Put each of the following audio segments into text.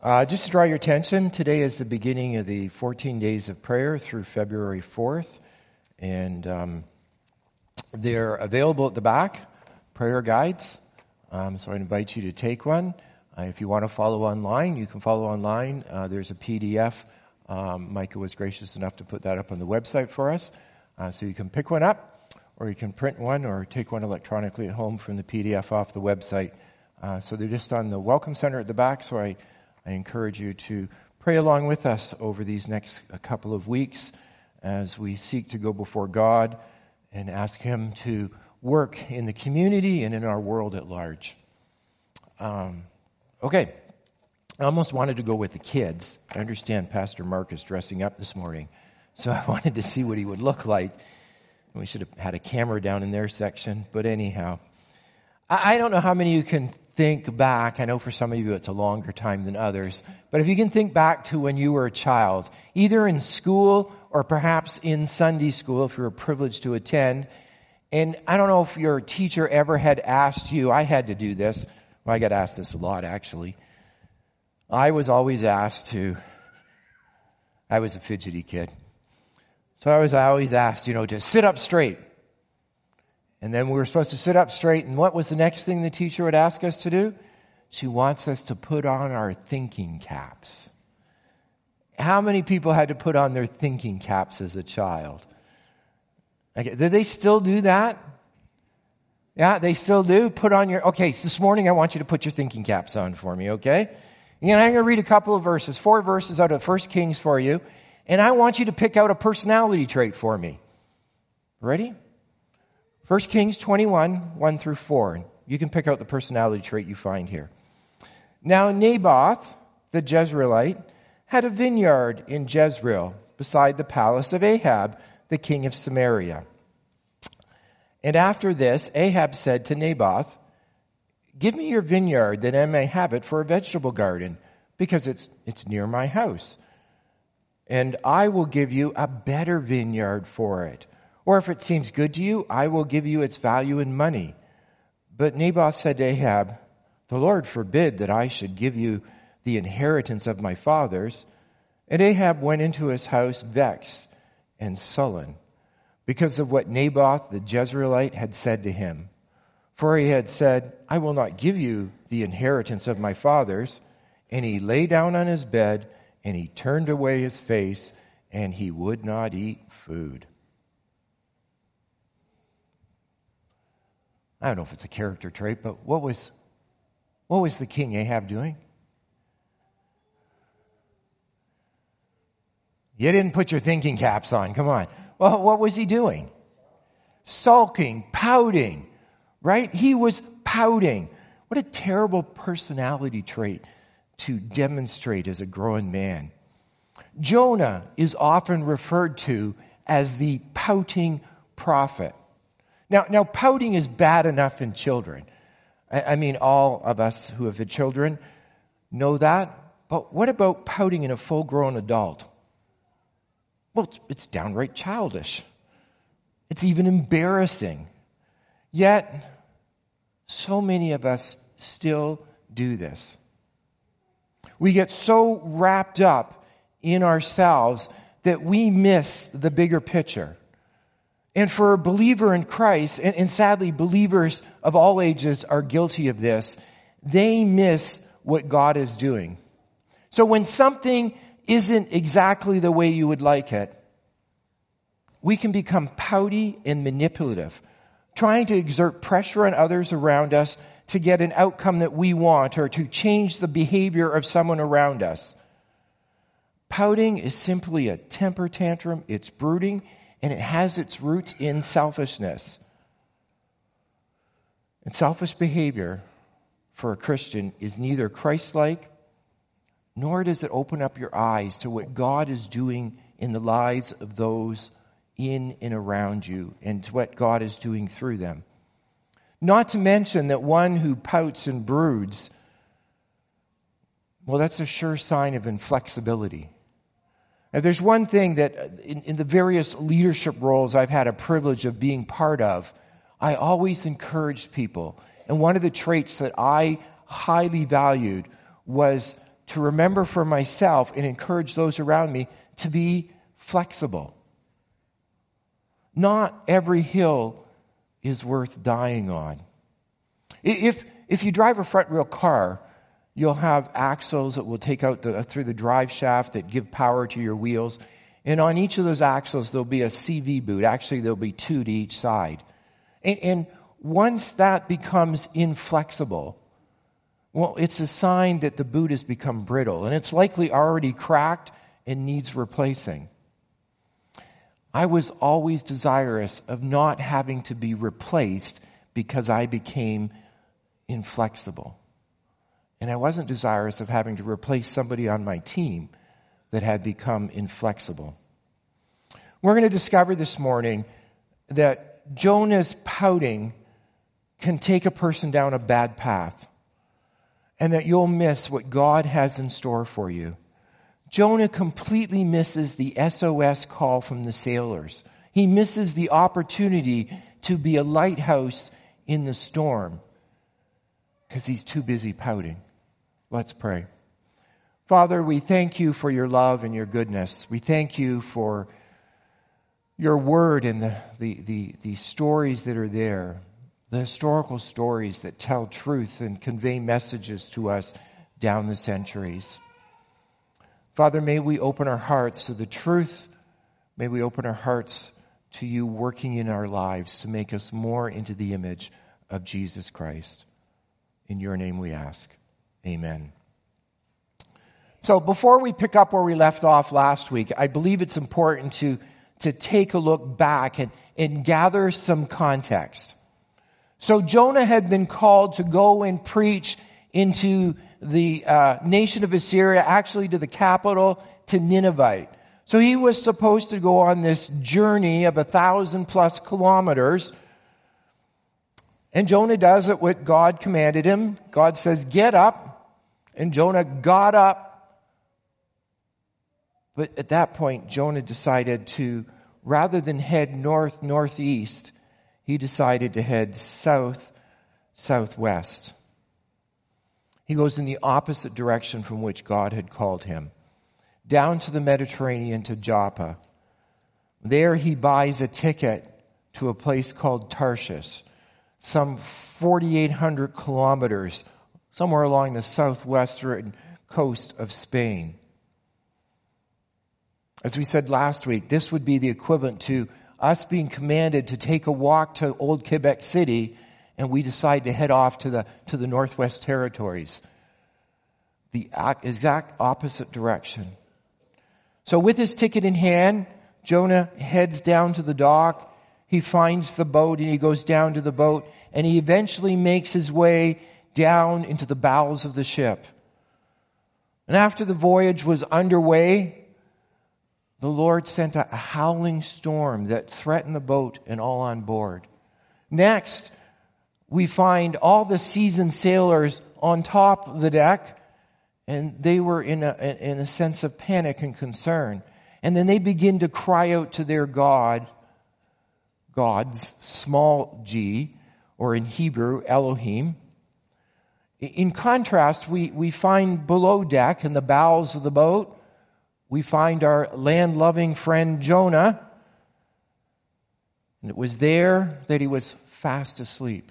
Uh, just to draw your attention, today is the beginning of the 14 days of prayer through February 4th. And um, they're available at the back, prayer guides. Um, so I invite you to take one. Uh, if you want to follow online, you can follow online. Uh, there's a PDF. Um, Micah was gracious enough to put that up on the website for us. Uh, so you can pick one up, or you can print one, or take one electronically at home from the PDF off the website. Uh, so they're just on the Welcome Center at the back. So I I encourage you to pray along with us over these next couple of weeks as we seek to go before God and ask Him to work in the community and in our world at large. Um, okay, I almost wanted to go with the kids. I understand Pastor Mark is dressing up this morning, so I wanted to see what he would look like. We should have had a camera down in their section, but anyhow. I don't know how many of you can think back, I know for some of you it's a longer time than others, but if you can think back to when you were a child, either in school or perhaps in Sunday school, if you were privileged to attend, and I don't know if your teacher ever had asked you, I had to do this. Well, I got asked this a lot actually. I was always asked to, I was a fidgety kid. So I was always asked, you know, to sit up straight. And then we were supposed to sit up straight. And what was the next thing the teacher would ask us to do? She wants us to put on our thinking caps. How many people had to put on their thinking caps as a child? Okay, did they still do that? Yeah, they still do. Put on your, okay, so this morning I want you to put your thinking caps on for me, okay? And I'm going to read a couple of verses, four verses out of First Kings for you. And I want you to pick out a personality trait for me. Ready? 1 Kings 21, 1 through 4. You can pick out the personality trait you find here. Now, Naboth, the Jezreelite, had a vineyard in Jezreel beside the palace of Ahab, the king of Samaria. And after this, Ahab said to Naboth, Give me your vineyard that I may have it for a vegetable garden, because it's, it's near my house. And I will give you a better vineyard for it or if it seems good to you, I will give you its value in money. But Naboth said to Ahab, The Lord forbid that I should give you the inheritance of my fathers. And Ahab went into his house vexed and sullen because of what Naboth the Jezreelite had said to him. For he had said, I will not give you the inheritance of my fathers. And he lay down on his bed and he turned away his face and he would not eat food. I don't know if it's a character trait, but what was, what was the king Ahab doing? You didn't put your thinking caps on. Come on. Well, what was he doing? Sulking, pouting, right? He was pouting. What a terrible personality trait to demonstrate as a growing man. Jonah is often referred to as the pouting prophet. Now, now pouting is bad enough in children. I, I mean, all of us who have had children know that. But what about pouting in a full grown adult? Well, it's, it's downright childish. It's even embarrassing. Yet, so many of us still do this. We get so wrapped up in ourselves that we miss the bigger picture. And for a believer in Christ, and, and, sadly, believers of all ages are guilty of this, they miss what God is doing. So when something isn't exactly the way you would like it, we can become pouty and manipulative, trying to exert pressure on others around us to get an outcome that we want or to change the behavior of someone around us. Pouting is simply a temper tantrum, it's brooding, and it has its roots in selfishness. And selfish behavior for a Christian is neither Christ like nor does it open up your eyes to what God is doing in the lives of those in and around you and to what God is doing through them. Not to mention that one who pouts and broods, well, that's a sure sign of inflexibility. If there's one thing that uh, in, in, the various leadership roles I've had a privilege of being part of, I always encouraged people. And one of the traits that I highly valued was to remember for myself and encourage those around me to be flexible. Not every hill is worth dying on. If, if you drive a front wheel car, you'll have axles that will take out the, through the drive shaft that give power to your wheels. And on each of those axles, there'll be a CV boot. Actually, there'll be two to each side. And, and once that becomes inflexible, well, it's a sign that the boot has become brittle and it's likely already cracked and needs replacing. I was always desirous of not having to be replaced because I became inflexible. And I wasn't desirous of having to replace somebody on my team that had become inflexible. We're going to discover this morning that Jonah's pouting can take a person down a bad path and that you'll miss what God has in store for you. Jonah completely misses the SOS call from the sailors. He misses the opportunity to be a lighthouse in the storm because he's too busy pouting. Let's pray. Father, we thank you for your love and your goodness. We thank you for your word and the, the, the, the stories that are there the historical stories that tell truth and convey messages to us down the centuries. Father, may we open our hearts to the truth. May we open our hearts to you working in our lives to make us more into the image of Jesus Christ. In your name we ask. Amen. So before we pick up where we left off last week, I believe it's important to, to take a look back and, and gather some context. So Jonah had been called to go and preach into the uh, nation of Assyria, actually to the capital, to Nineveh. So he was supposed to go on this journey of a thousand plus kilometers. And Jonah does it what God commanded him. God says, Get up. And Jonah got up. But at that point, Jonah decided to, rather than head north, northeast, he decided to head south, southwest. He goes in the opposite direction from which God had called him, down to the Mediterranean to Joppa. There he buys a ticket to a place called Tarshish, some 4,800 kilometers, somewhere along the southwestern coast of Spain. As we said last week, this would be the equivalent to us being commanded to take a walk to Old Quebec City, and we decide to head off to the, to the Northwest Territories. The exact opposite direction. So with his ticket in hand, Jonah heads down to the dock. He finds the boat and he goes down to the boat and he eventually makes his way down into the bowels of the ship. And after the voyage was underway, the Lord sent a howling storm that threatened the boat and all on board. Next, we find all the seasoned sailors on top of the deck, and they were in a, in a sense of panic and concern. And then they begin to cry out to their God, gods, small g, or in Hebrew, Elohim. In contrast, we, we find below deck in the bowels of the boat, we find our land loving friend Jonah. And it was there that he was fast asleep.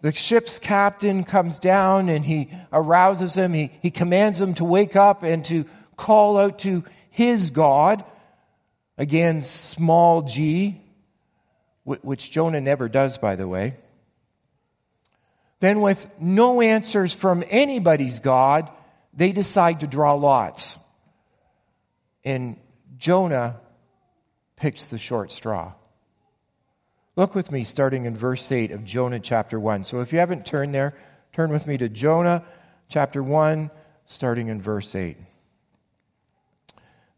The ship's captain comes down and he arouses him. He, he commands him to wake up and to call out to his God. Again, small g, which Jonah never does, by the way. Then, with no answers from anybody's God, they decide to draw lots. And Jonah picks the short straw. Look with me, starting in verse 8 of Jonah chapter 1. So if you haven't turned there, turn with me to Jonah chapter 1, starting in verse 8.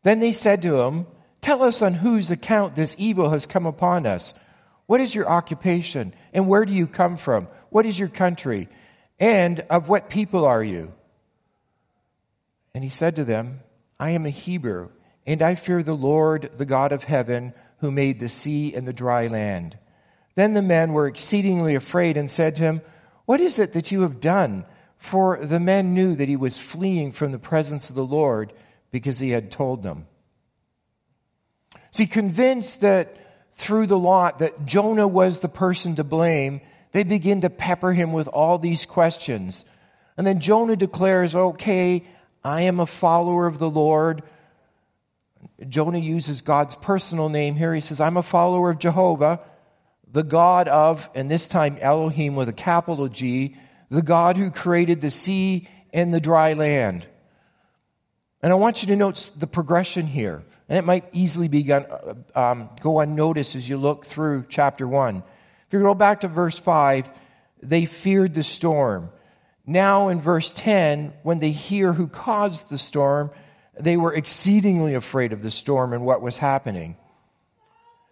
Then they said to him, Tell us on whose account this evil has come upon us. What is your occupation? And where do you come from? What is your country? And of what people are you? And he said to them, I am a Hebrew, and I fear the Lord, the God of heaven, who made the sea and the dry land. Then the men were exceedingly afraid and said to him, What is it that you have done? For the men knew that he was fleeing from the presence of the Lord because he had told them. See, convinced that through the lot that Jonah was the person to blame, they begin to pepper him with all these questions. And then Jonah declares, okay, I am a follower of the Lord. Jonah uses God's personal name here. He says, I'm a follower of Jehovah, the God of, and this time Elohim with a capital G, the God who created the sea and the dry land. And I want you to note the progression here. And it might easily be um, go unnoticed as you look through chapter 1. If you go back to verse 5, they feared the storm. Now in verse 10, when they hear who caused the storm, they were exceedingly afraid of the storm and what was happening.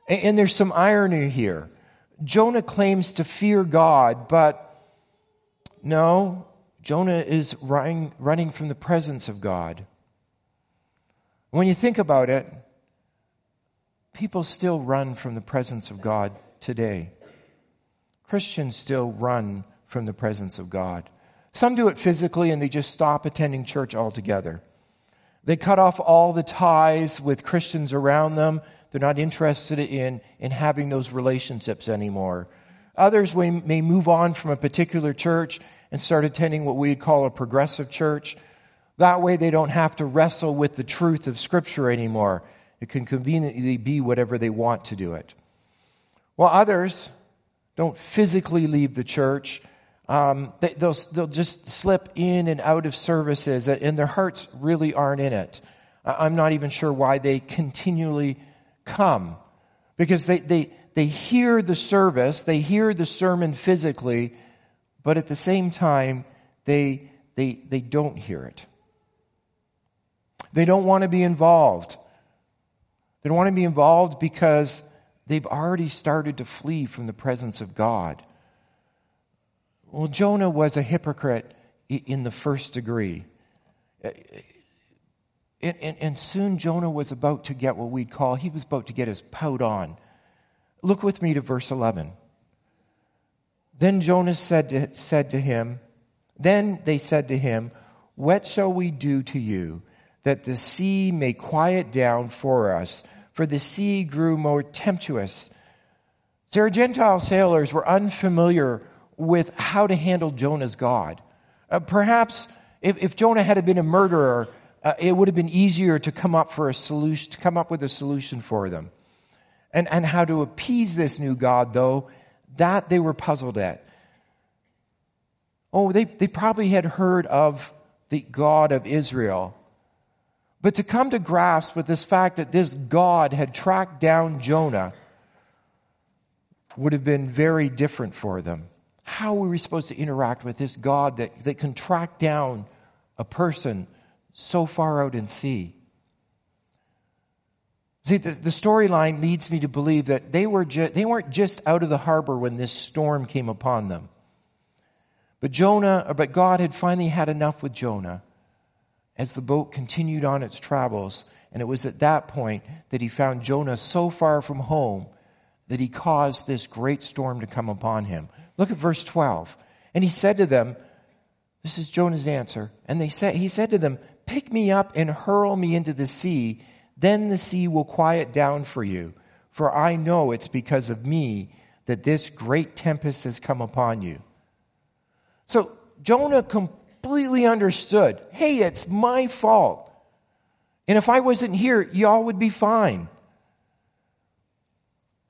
And, and there's some irony here. Jonah claims to fear God, but no, Jonah is running, running from the presence of God. When you think about it, people still run from the presence of God today. Christians still run from the presence of God. Some do it physically and they just stop attending church altogether. They cut off all the ties with Christians around them. They're not interested in, in having those relationships anymore. Others may move on from a particular church and start attending what we'd call a progressive church that way they don't have to wrestle with the truth of Scripture anymore. It can conveniently be whatever they want to do it. While others don't physically leave the church, um, they, will they'll just slip in and out of services, and their hearts really aren't in it. I'm not even sure why they continually come. Because they, they, they hear the service, they hear the sermon physically, but at the same time, they, they, they don't hear it. They don't want to be involved. They don't want to be involved because they've already started to flee from the presence of God. Well, Jonah was a hypocrite in the first degree. And, and, and, soon Jonah was about to get what we'd call, he was about to get his pout on. Look with me to verse 11. Then Jonah said to, said to him, Then they said to him, What shall we do to you? That the sea may quiet down for us, for the sea grew more tempestuous. So our Gentile sailors were unfamiliar with how to handle Jonah's God. Uh, perhaps if, if, Jonah had been a murderer, uh, it would have been easier to come up for a solution, to come up with a solution for them. And, and how to appease this new God, though, that they were puzzled at. Oh, they, they probably had heard of the God of Israel but to come to grasp with this fact that this God had tracked down Jonah would have been very different for them. How were we supposed to interact with this God that, that can track down a person so far out in sea? See, the, the storyline leads me to believe that they, were ju- they weren't just out of the harbor when this storm came upon them. But Jonah, but God had finally had enough with Jonah as the boat continued on its travels. And it was at that point that he found Jonah so far from home that he caused this great storm to come upon him. Look at verse 12. And he said to them, This is Jonah's answer. And they said, he said to them, Pick me up and hurl me into the sea. Then the sea will quiet down for you. For I know it's because of me that this great tempest has come upon you. So Jonah completely understood hey, it's my fault. And if I wasn't here, y'all would be fine.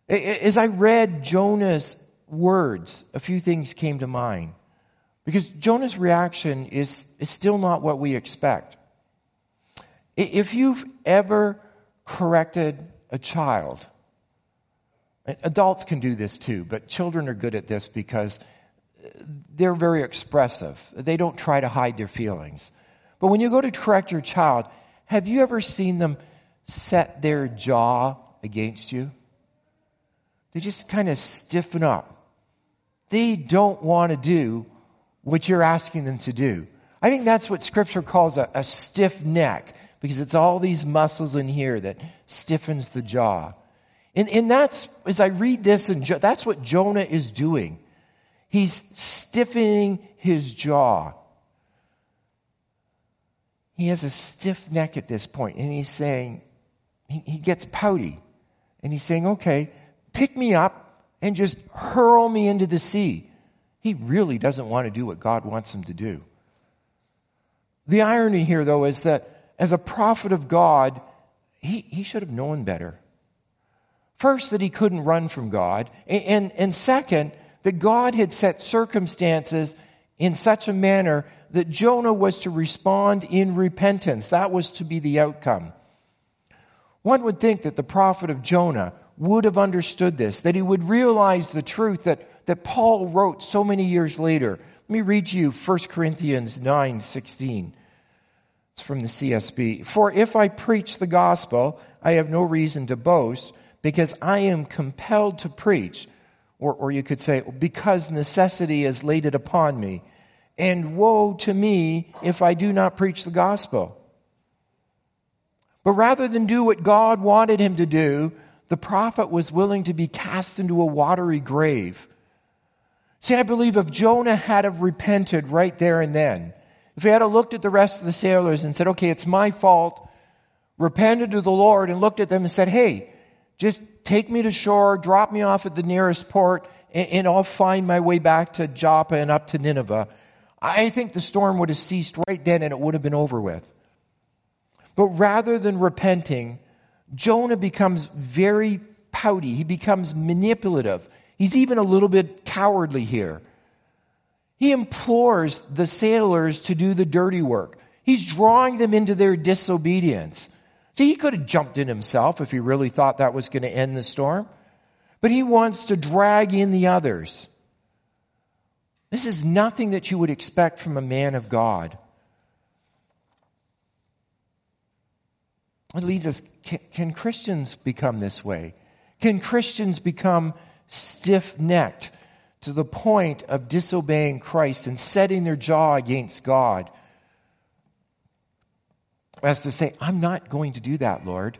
As I read Jonah's words, a few things came to mind. Because Jonah's reaction is, is still not what we expect. If you've ever corrected a child, adults can do this too, but children are good at this because they're very expressive. They don't try to hide their feelings. But when you go to correct your child, have you ever seen them set their jaw against you? They just kind of stiffen up. They don't want to do what you're asking them to do. I think that's what scripture calls a, a stiff neck because it's all these muscles in here that stiffens the jaw. And, and that's, as I read this, and that's what Jonah is doing. He's stiffening his jaw. he has a stiff neck at this point, and he's saying, he, he gets pouty. And he's saying, okay, pick me up and just hurl me into the sea. He really doesn't want to do what God wants him to do. The irony here, though, is that as a prophet of God, he, he should have known better. First, that he couldn't run from God. And, and, and second, that God had set circumstances in such a manner that Jonah was to respond in repentance. That was to be the outcome. One would think that the prophet of Jonah would have understood this, that he would realize the truth that, that Paul wrote so many years later. Let me read you 1 Corinthians 9 16. It's from the CSB. For if I preach the gospel, I have no reason to boast because I am compelled to preach. Or, or you could say, because necessity has laid it upon me. And woe to me if I do not preach the gospel. But rather than do what God wanted him to do, the prophet was willing to be cast into a watery grave. See, I believe if Jonah had have repented right there and then, if he had looked at the rest of the sailors and said, okay, it's my fault, repented to the Lord and looked at them and said, hey, just take me to shore, drop me off at the nearest port, and, and I'll find my way back to Joppa and up to Nineveh. I think the storm would have ceased right then and it would have been over with. But rather than repenting, Jonah becomes very pouty. He becomes manipulative. He's even a little bit cowardly here. He implores the sailors to do the dirty work. He's drawing them into their disobedience. See, he could have jumped in himself if he really thought that was going to end the storm. But he wants to drag in the others. This is nothing that you would expect from a man of God. It leads us can, can Christians become this way? Can Christians become stiff necked to the point of disobeying Christ and setting their jaw against God? As to say, I'm not going to do that, Lord.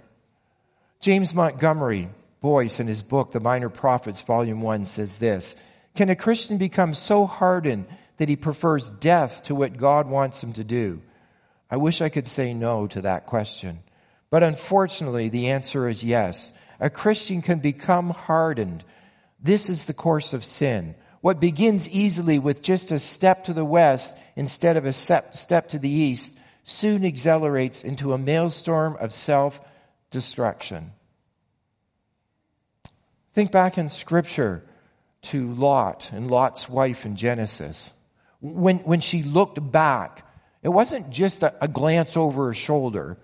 James Montgomery Boice, in his book, The Minor Prophets, Volume 1, says this Can a Christian become so hardened that he prefers death to what God wants him to do? I wish I could say no to that question. But unfortunately, the answer is yes. A Christian can become hardened. This is the course of sin. What begins easily with just a step to the west instead of a step, step to the east soon accelerates into a maelstrom of self destruction. Think back in Scripture to Lot and Lot's wife in Genesis. When, when she looked back, it wasn't just a, a glance over her shoulder.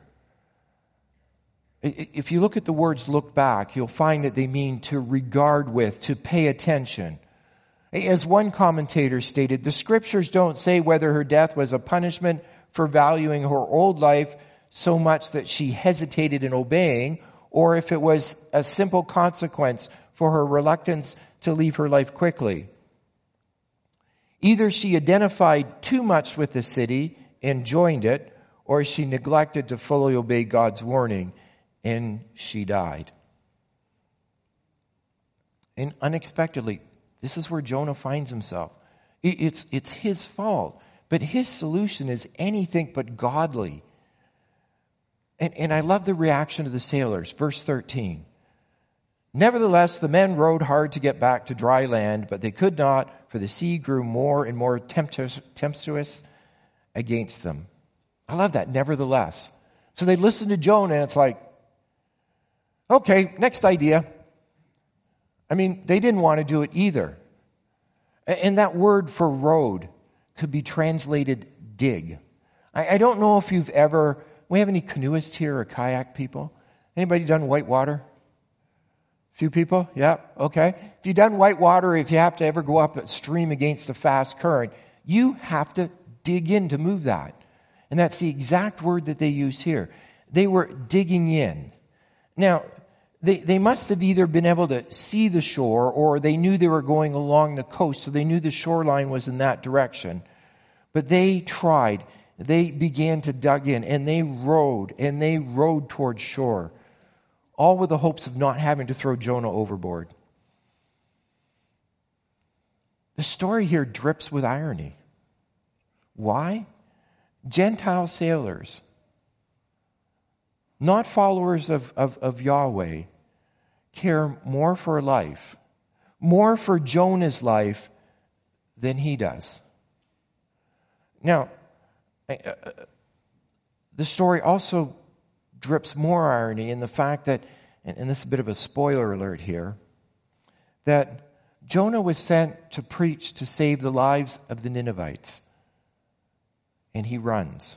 If you look at the words look back, you'll find that they mean to regard with, to pay attention. As one commentator stated, the scriptures don't say whether her death was a punishment for valuing her old life so much that she hesitated in obeying, or if it was a simple consequence for her reluctance to leave her life quickly. Either she identified too much with the city and joined it, or she neglected to fully obey God's warning and she died. And unexpectedly, this is where Jonah finds himself. It's, it's his fault, but his solution is anything but godly. And, and I love the reaction of the sailors. Verse 13. Nevertheless, the men rowed hard to get back to dry land, but they could not, for the sea grew more and more tempestuous against them. I love that, nevertheless. So they listened to Jonah, and it's like, Okay, next idea. I mean, they didn't want to do it either. And that word for rowed could be translated dig. I, don't know if you've ever, we have any canoeists here or kayak people? Anybody done whitewater? Few people? Yeah, okay. If you've done whitewater, if you have to ever go up a stream against a fast current, you have to dig in to move that. And that's the exact word that they use here. They were digging in. Now, they, they must have either been able to see the shore or they knew they were going along the coast, so they knew the shoreline was in that direction. But they tried. They began to dug in and they rowed and they rowed towards shore, all with the hopes of not having to throw Jonah overboard. The story here drips with irony. Why? Gentile sailors not followers of, of, of Yahweh, care more for life, more for Jonah's life than he does. Now, uh, the story also drips more irony in the fact that, and this is a bit of a spoiler alert here, that Jonah was sent to preach to save the lives of the Ninevites, and he runs.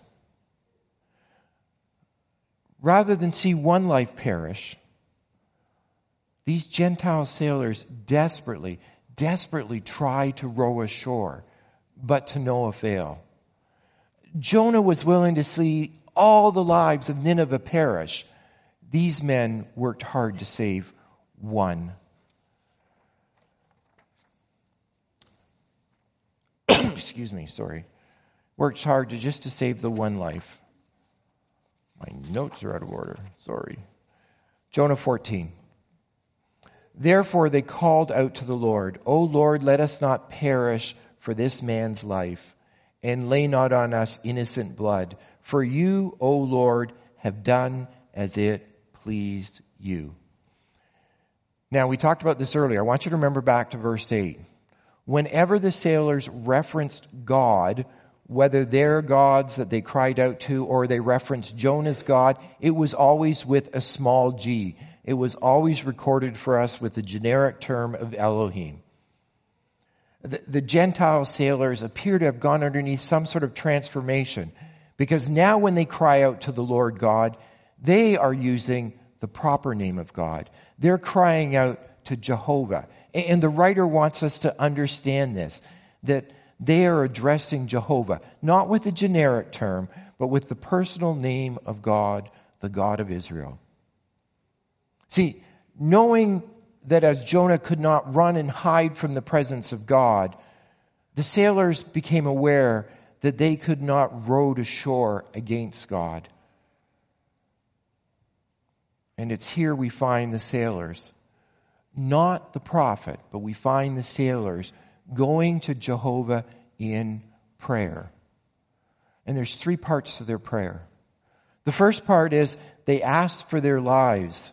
Rather than see one life perish, these Gentile sailors desperately, desperately try to row ashore, but to no avail. Jonah was willing to see all the lives of Nineveh perish. These men worked hard to save one. Excuse me, sorry. Worked hard to just to save the one life. My notes are out of order. Sorry. Jonah 14. Therefore they called out to the Lord, O Lord, let us not perish for this man's life, and lay not on us innocent blood. For you, O Lord, have done as it pleased you. Now, we talked about this earlier. I want you to remember back to verse 8. Whenever the sailors referenced God, whether their gods that they cried out to or they referenced Jonah's God, it was always with a small g. It was always recorded for us with the generic term of Elohim. The, the Gentile sailors appear to have gone underneath some sort of transformation because now when they cry out to the Lord God, they are using the proper name of God. They're crying out to Jehovah. And the writer wants us to understand this, that they are addressing Jehovah, not with a generic term, but with the personal name of God, the God of Israel. See, knowing that as Jonah could not run and hide from the presence of God, the sailors became aware that they could not row to shore against God. And it's here we find the sailors, not the prophet, but we find the sailors going to Jehovah in prayer. And there's three parts to their prayer. The first part is they ask for their lives,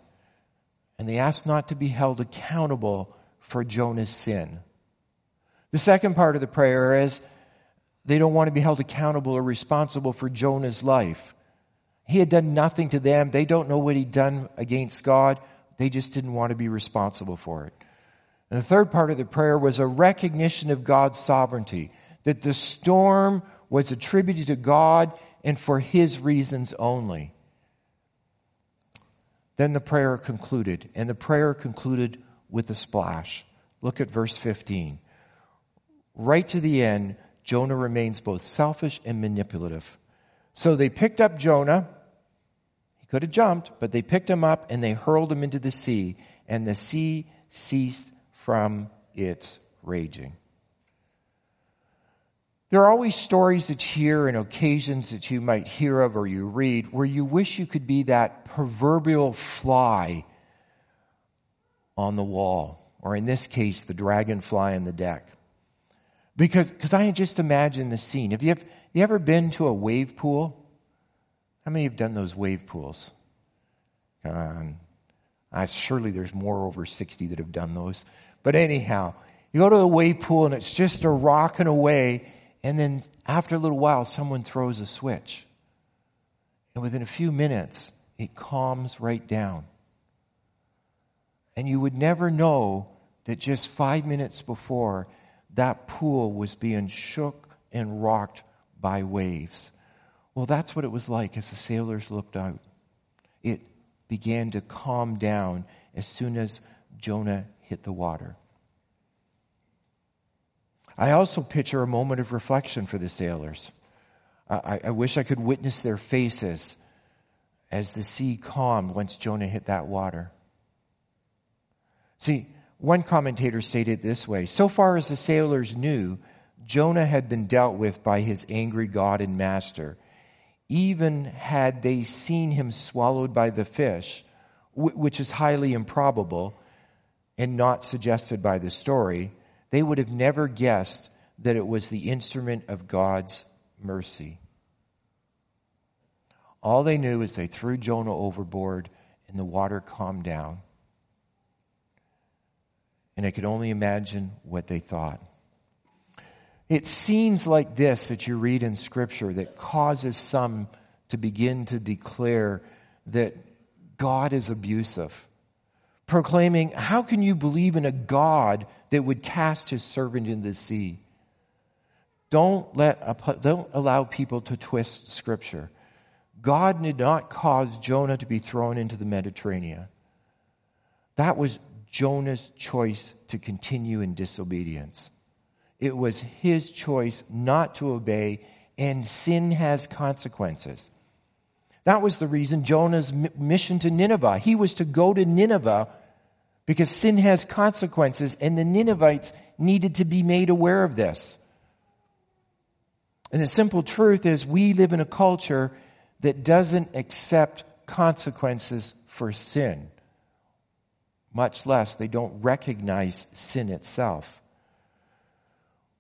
and they ask not to be held accountable for Jonah's sin. The second part of the prayer is they don't want to be held accountable or responsible for Jonah's life. He had done nothing to them. They don't know what he'd done against God. They just didn't want to be responsible for it. And the third part of the prayer was a recognition of God's sovereignty, that the storm was attributed to God and for his reasons only. Then the prayer concluded, and the prayer concluded with a splash. Look at verse 15. Right to the end, Jonah remains both selfish and manipulative. So they picked up Jonah. He could have jumped, but they picked him up and they hurled him into the sea, and the sea ceased from its raging. There are always stories that you hear and occasions that you might hear of or you read where you wish you could be that proverbial fly on the wall, or in this case, the dragonfly on the deck. Because because I just imagine the scene. Have you, ever, you ever been to a wave pool? How many have done those wave pools? I, surely there's more over 60 that have done those. But anyhow, you go to the wave pool and it's just a rocking away, and then after a little while, someone throws a switch. And within a few minutes, it calms right down. And you would never know that just five minutes before, that pool was being shook and rocked by waves. Well, that's what it was like as the sailors looked out. It began to calm down as soon as Jonah hit the water. I also picture a moment of reflection for the sailors. I, I, wish I could witness their faces as the sea calmed once Jonah hit that water. See, one commentator stated this way So far as the sailors knew, Jonah had been dealt with by his angry God and master. Even had they seen him swallowed by the fish, which is highly improbable, and not suggested by the story, they would have never guessed that it was the instrument of God's mercy. All they knew is they threw Jonah overboard and the water calmed down. And I could only imagine what they thought. It's scenes like this that you read in Scripture that causes some to begin to declare that God is abusive. Proclaiming, How can you believe in a God that would cast his servant in the sea? Don't, let, don't allow people to twist Scripture. God did not cause Jonah to be thrown into the Mediterranean. That was Jonah's choice to continue in disobedience. It was his choice not to obey, and sin has consequences. That was the reason Jonah's mission to Nineveh. He was to go to Nineveh because sin has consequences, and the Ninevites needed to be made aware of this. And the simple truth is, we live in a culture that doesn't accept consequences for sin, much less they don't recognize sin itself.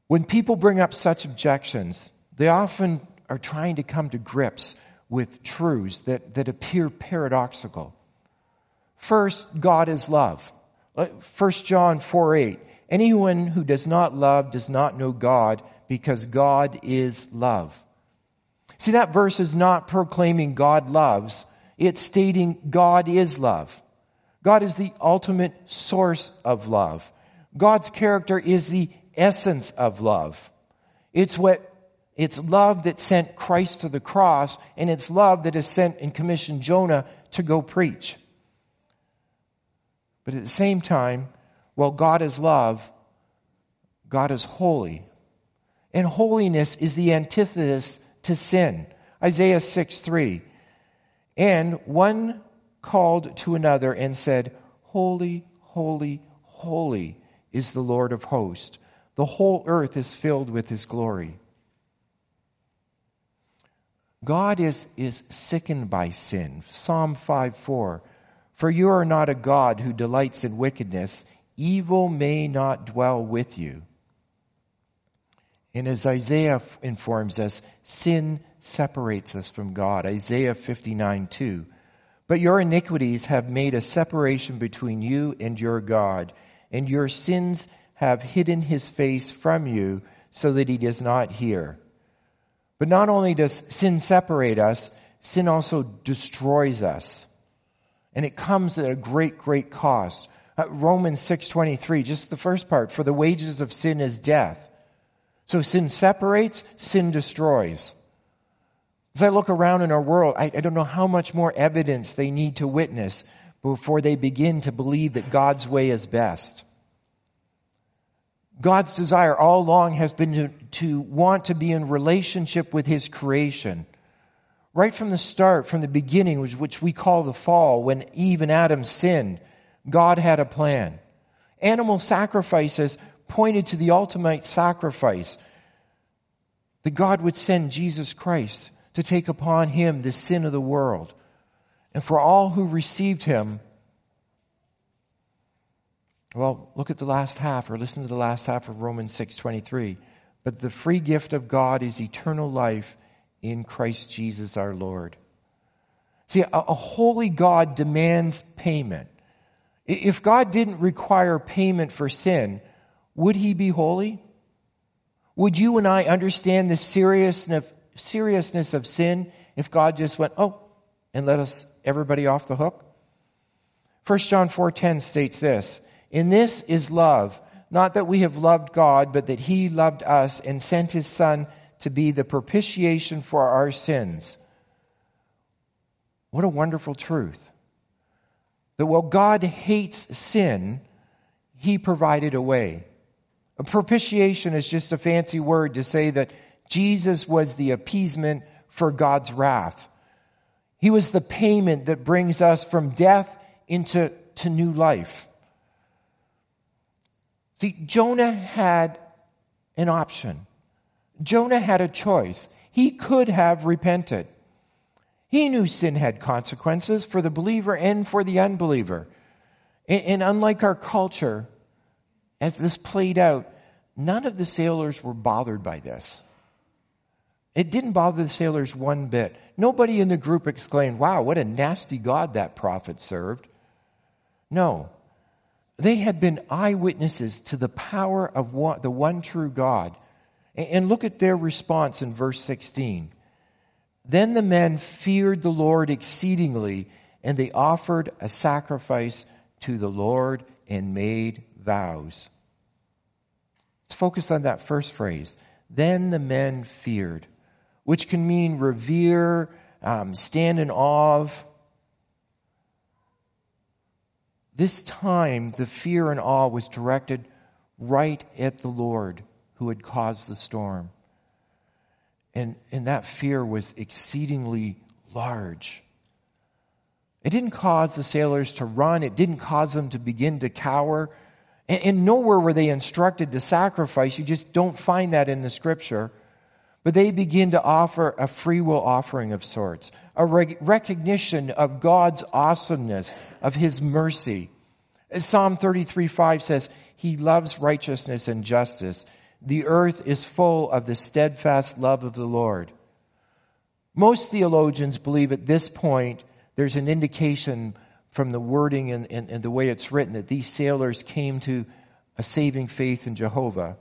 When people bring up such objections, they often are trying to come to grips with truths that, that appear paradoxical. First, God is love. 1 uh, John 4 8. Anyone who does not love does not know God because God is love. See, that verse is not proclaiming God loves, it's stating God is love. God is the ultimate source of love. God's character is the essence of love. It's what it's love that sent Christ to the cross, and it's love that has sent and commissioned Jonah to go preach. But at the same time, while God is love, God is holy. And holiness is the antithesis to sin. Isaiah 6 3. And one called to another and said, Holy, holy, holy is the Lord of hosts. The whole earth is filled with his glory. God is, is sickened by sin. Psalm 5 4. For you are not a God who delights in wickedness, evil may not dwell with you. And as Isaiah informs us, sin separates us from God. Isaiah 59 2. But your iniquities have made a separation between you and your God, and your sins have hidden his face from you so that he does not hear. But not only does sin separate us, sin also destroys us. And it comes at a great, great cost. Uh, Romans 6.23, just the first part, for the wages of sin is death. So sin separates, sin destroys. As I look around in our world, I, I don't know how much more evidence they need to witness before they begin to believe that God's way is best. God's desire all along has been to, to, want to be in relationship with His creation. Right from the start, from the beginning, which, which we call the fall, when Eve and Adam sinned, God had a plan. Animal sacrifices pointed to the ultimate sacrifice that God would send Jesus Christ to take upon him the sin of the world. And for all who received him, well, look at the last half or listen to the last half of Romans 6:23. But the free gift of God is eternal life in Christ Jesus our Lord. See, a, a holy God demands payment. If God didn't require payment for sin, would he be holy? Would you and I understand the seriousness, seriousness of sin if God just went, oh, and let us everybody off the hook? 1 John 4:10 states this, "In this is love, not that we have loved God, but that he loved us and sent his son to be the propitiation for our sins." What a wonderful truth. That while God hates sin, he provided a way. A propitiation is just a fancy word to say that Jesus was the appeasement for God's wrath. He was the payment that brings us from death into to new life. See, Jonah had an option. Jonah had a choice. He could have repented. He knew sin had consequences for the believer and for the unbeliever. And, unlike our culture, as this played out, none of the sailors were bothered by this. It didn't bother the sailors one bit. Nobody in the group exclaimed, Wow, what a nasty God that prophet served. No. They had been eyewitnesses to the power of one, the one true God. And look at their response in verse 16. Then the men feared the Lord exceedingly, and they offered a sacrifice to the Lord and made vows. Let's focus on that first phrase. Then the men feared, which can mean revere, um, stand in awe of. This time, the fear and awe was directed right at the Lord who had caused the storm. And, and that fear was exceedingly large. It didn't cause the sailors to run. It didn't cause them to begin to cower. And, and nowhere were they instructed to sacrifice. You just don't find that in the scripture. But they begin to offer a free will offering of sorts, a rec- recognition of God's awesomeness, of His mercy. Psalm 33 5 says, He loves righteousness and justice. The earth is full of the steadfast love of the Lord. Most theologians believe at this point there's an indication from the wording and, and, and, the way it's written that these sailors came to a saving faith in Jehovah.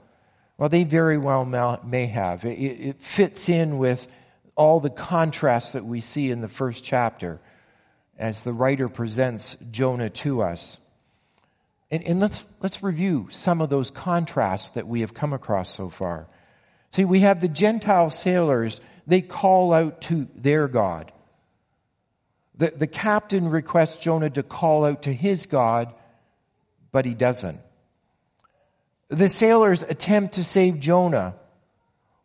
Well, they very well may have. It, it fits in with all the contrasts that we see in the first chapter as the writer presents Jonah to us. And, and, let's, let's review some of those contrasts that we have come across so far. See, we have the Gentile sailors, they call out to their God. The, the captain requests Jonah to call out to his God, but he doesn't. The sailors attempt to save Jonah.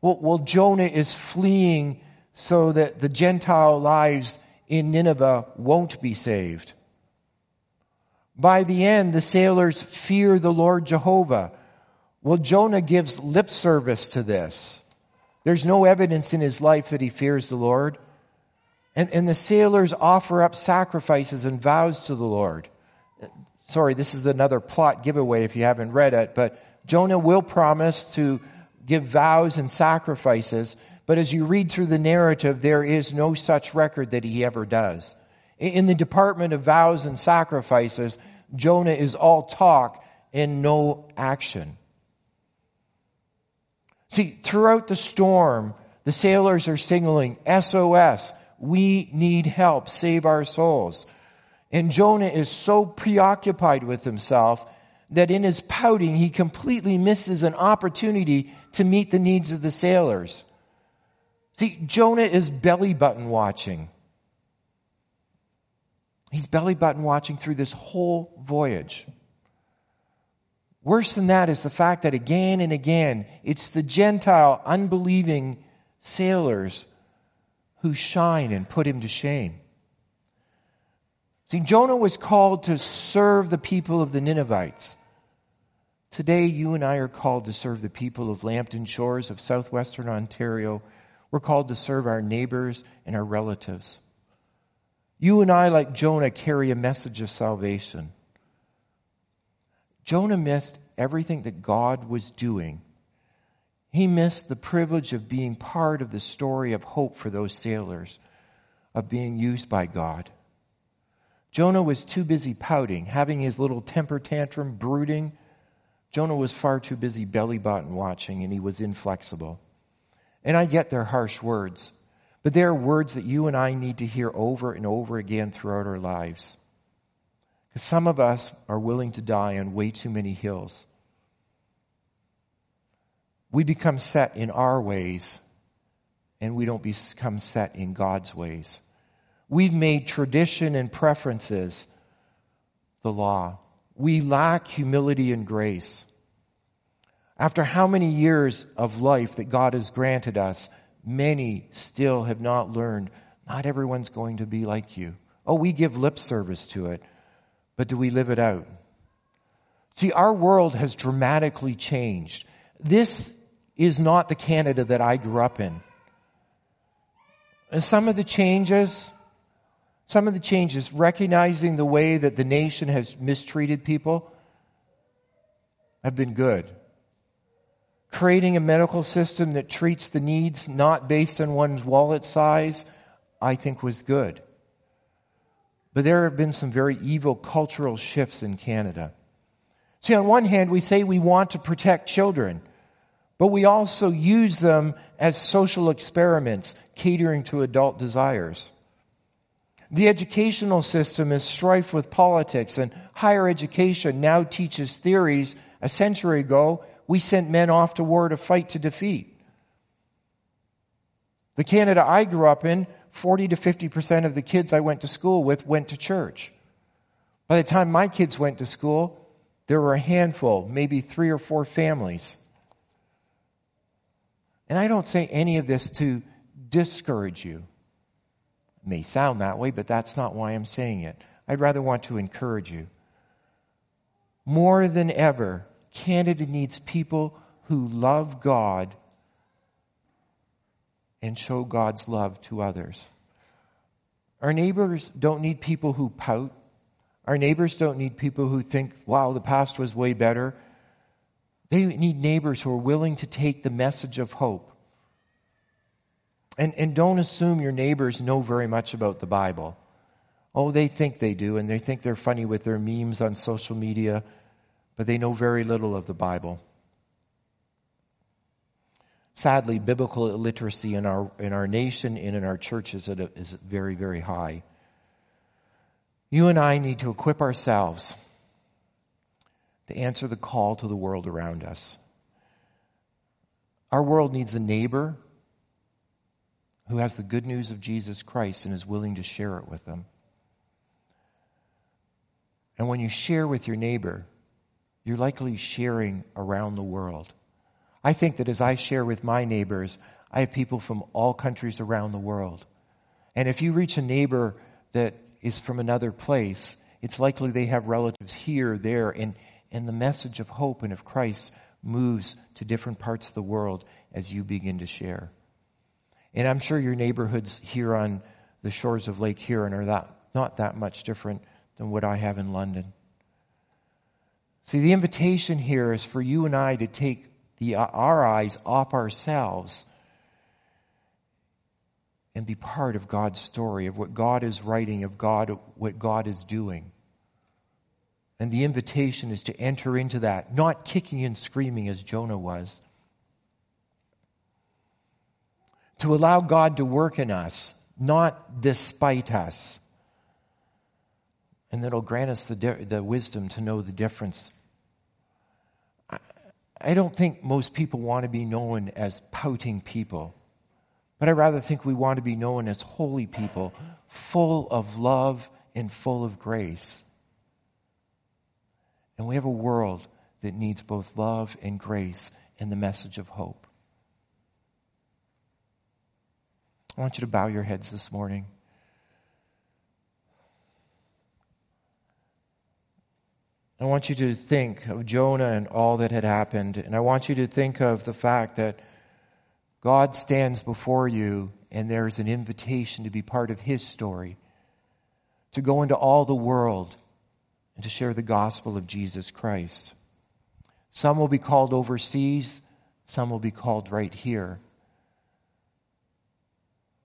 Well, well, Jonah is fleeing so that the Gentile lives in Nineveh won't be saved. By the end, the sailors fear the Lord Jehovah. Well, Jonah gives lip service to this. There's no evidence in his life that he fears the Lord. And, and the sailors offer up sacrifices and vows to the Lord. Sorry, this is another plot giveaway if you haven't read it, but Jonah will promise to give vows and sacrifices, but as you read through the narrative, there is no such record that he ever does. In the department of vows and sacrifices, Jonah is all talk and no action. See, throughout the storm, the sailors are signaling SOS, we need help. Save our souls. And Jonah is so preoccupied with himself that in his pouting, he completely misses an opportunity to meet the needs of the sailors. See, Jonah is belly button watching. He's belly button watching through this whole voyage. Worse than that is the fact that again and again, it's the Gentile, unbelieving sailors who shine and put him to shame. See, Jonah was called to serve the people of the Ninevites. Today, you and I are called to serve the people of Lambton Shores of southwestern Ontario. We're called to serve our neighbors and our relatives. You and I, like Jonah, carry a message of salvation. Jonah missed everything that God was doing he missed the privilege of being part of the story of hope for those sailors, of being used by God. Jonah was too busy pouting, having his little temper tantrum, brooding. Jonah was far too busy belly button watching, and he was inflexible. And I get their harsh words, but they are words that you and I need to hear over and over again throughout our lives. Because some of us are willing to die on way too many hills we become set in our ways and we don't become set in God's ways. We've made tradition and preferences the law. We lack humility and grace. After how many years of life that God has granted us, many still have not learned not everyone's going to be like you. Oh, we give lip service to it, but do we live it out? See, our world has dramatically changed. This is not the Canada that I grew up in. And some of the changes, some of the changes, recognizing the way that the nation has mistreated people, have been good. Creating a medical system that treats the needs not based on one's wallet size, I think was good. But there have been some very evil cultural shifts in Canada. See, on one hand, we say we want to protect children, but we also use them as social experiments, catering to adult desires. The educational system is strife with politics, and higher education now teaches theories a century ago we sent men off to war to fight to defeat. The Canada I grew up in, 40 to 50% of the kids I went to school with went to church. By the time my kids went to school, there were a handful, maybe three or four families. And I don't say any of this to discourage you. It may sound that way, but that's not why I'm saying it. I'd rather want to encourage you. More than ever, Canada needs people who love God and show God's love to others. Our neighbors don't need people who pout. Our neighbors don't need people who think, wow, the past was way better. They need neighbors who are willing to take the message of hope. And, and don't assume your neighbors know very much about the Bible. Oh, they think they do, and they think they're funny with their memes on social media but they know very little of the Bible. Sadly, biblical illiteracy in our, in our nation and in our churches is very, very high. You and I need to equip ourselves to answer the call to the world around us. Our world needs a neighbor who has the good news of Jesus Christ and is willing to share it with them. And when you share with your neighbor, you're likely sharing around the world. I think that as I share with my neighbors, I have people from all countries around the world. And if you reach a neighbor that is from another place, it's likely they have relatives here, there, and, and the message of hope and of Christ moves to different parts of the world as you begin to share. And I'm sure your neighborhoods here on the shores of Lake Huron are that, not that much different than what I have in London. See, the invitation here is for you and I to take the, our eyes off ourselves and be part of God's story, of what God is writing, of God, what God is doing. And the invitation is to enter into that, not kicking and screaming as Jonah was. To allow God to work in us, not despite us. And that'll grant us the, the wisdom to know the difference. I, don't think most people want to be known as pouting people, but I rather think we want to be known as holy people, full of love and full of grace. And we have a world that needs both love and grace and the message of hope. I want you to bow your heads this morning. I want you to think of Jonah and all that had happened. And I want you to think of the fact that God stands before you and there is an invitation to be part of His story, to go into all the world and to share the gospel of Jesus Christ. Some will be called overseas, some will be called right here.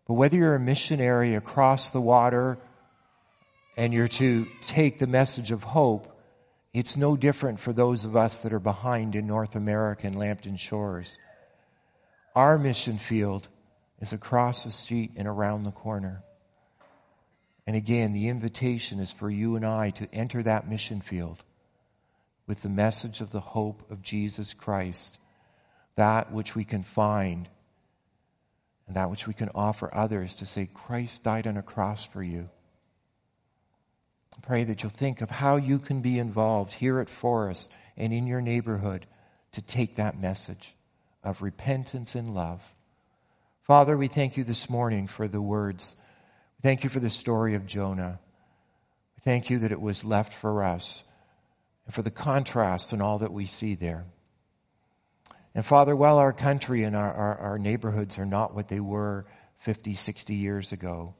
But whether you're a missionary across the water and you're to take the message of hope, it's no different for those of us that are behind in North America and Lambton Shores. Our mission field is across the street and around the corner. And again, the invitation is for you and I to enter that mission field with the message of the hope of Jesus Christ, that which we can find and that which we can offer others to say, Christ died on a cross for you. Pray that you'll think of how you can be involved here at Forest and in your neighborhood to take that message of repentance and love. Father, we thank you this morning for the words. Thank you for the story of Jonah. Thank you that it was left for us and for the contrast and all that we see there. And Father, while our country and our, our, our, neighborhoods are not what they were 50, 60 years ago,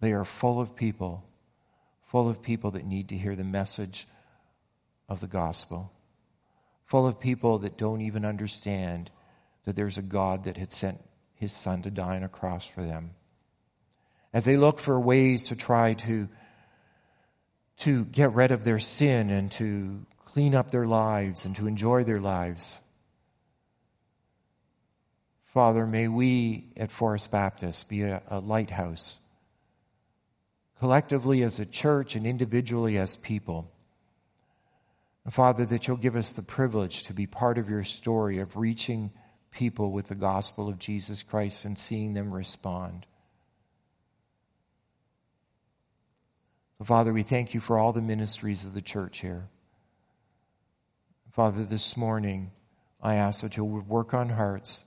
they are full of people full of people that need to hear the message of the gospel, full of people that don't even understand that there's a God that had sent his son to die on a cross for them. As they look for ways to try to, to get rid of their sin and to clean up their lives and to enjoy their lives. Father, may we at Forest Baptist be a, a lighthouse, collectively as a church and individually as people. Father, that you'll give us the privilege to be part of your story of reaching people with the gospel of Jesus Christ and seeing them respond. Father, we thank you for all the ministries of the church here. Father, this morning, I ask that you would work on hearts,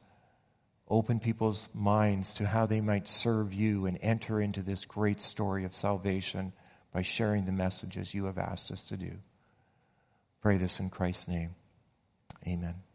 open people's minds to how they might serve you and enter into this great story of salvation by sharing the messages you have asked us to do. Pray this in Christ's name. Amen.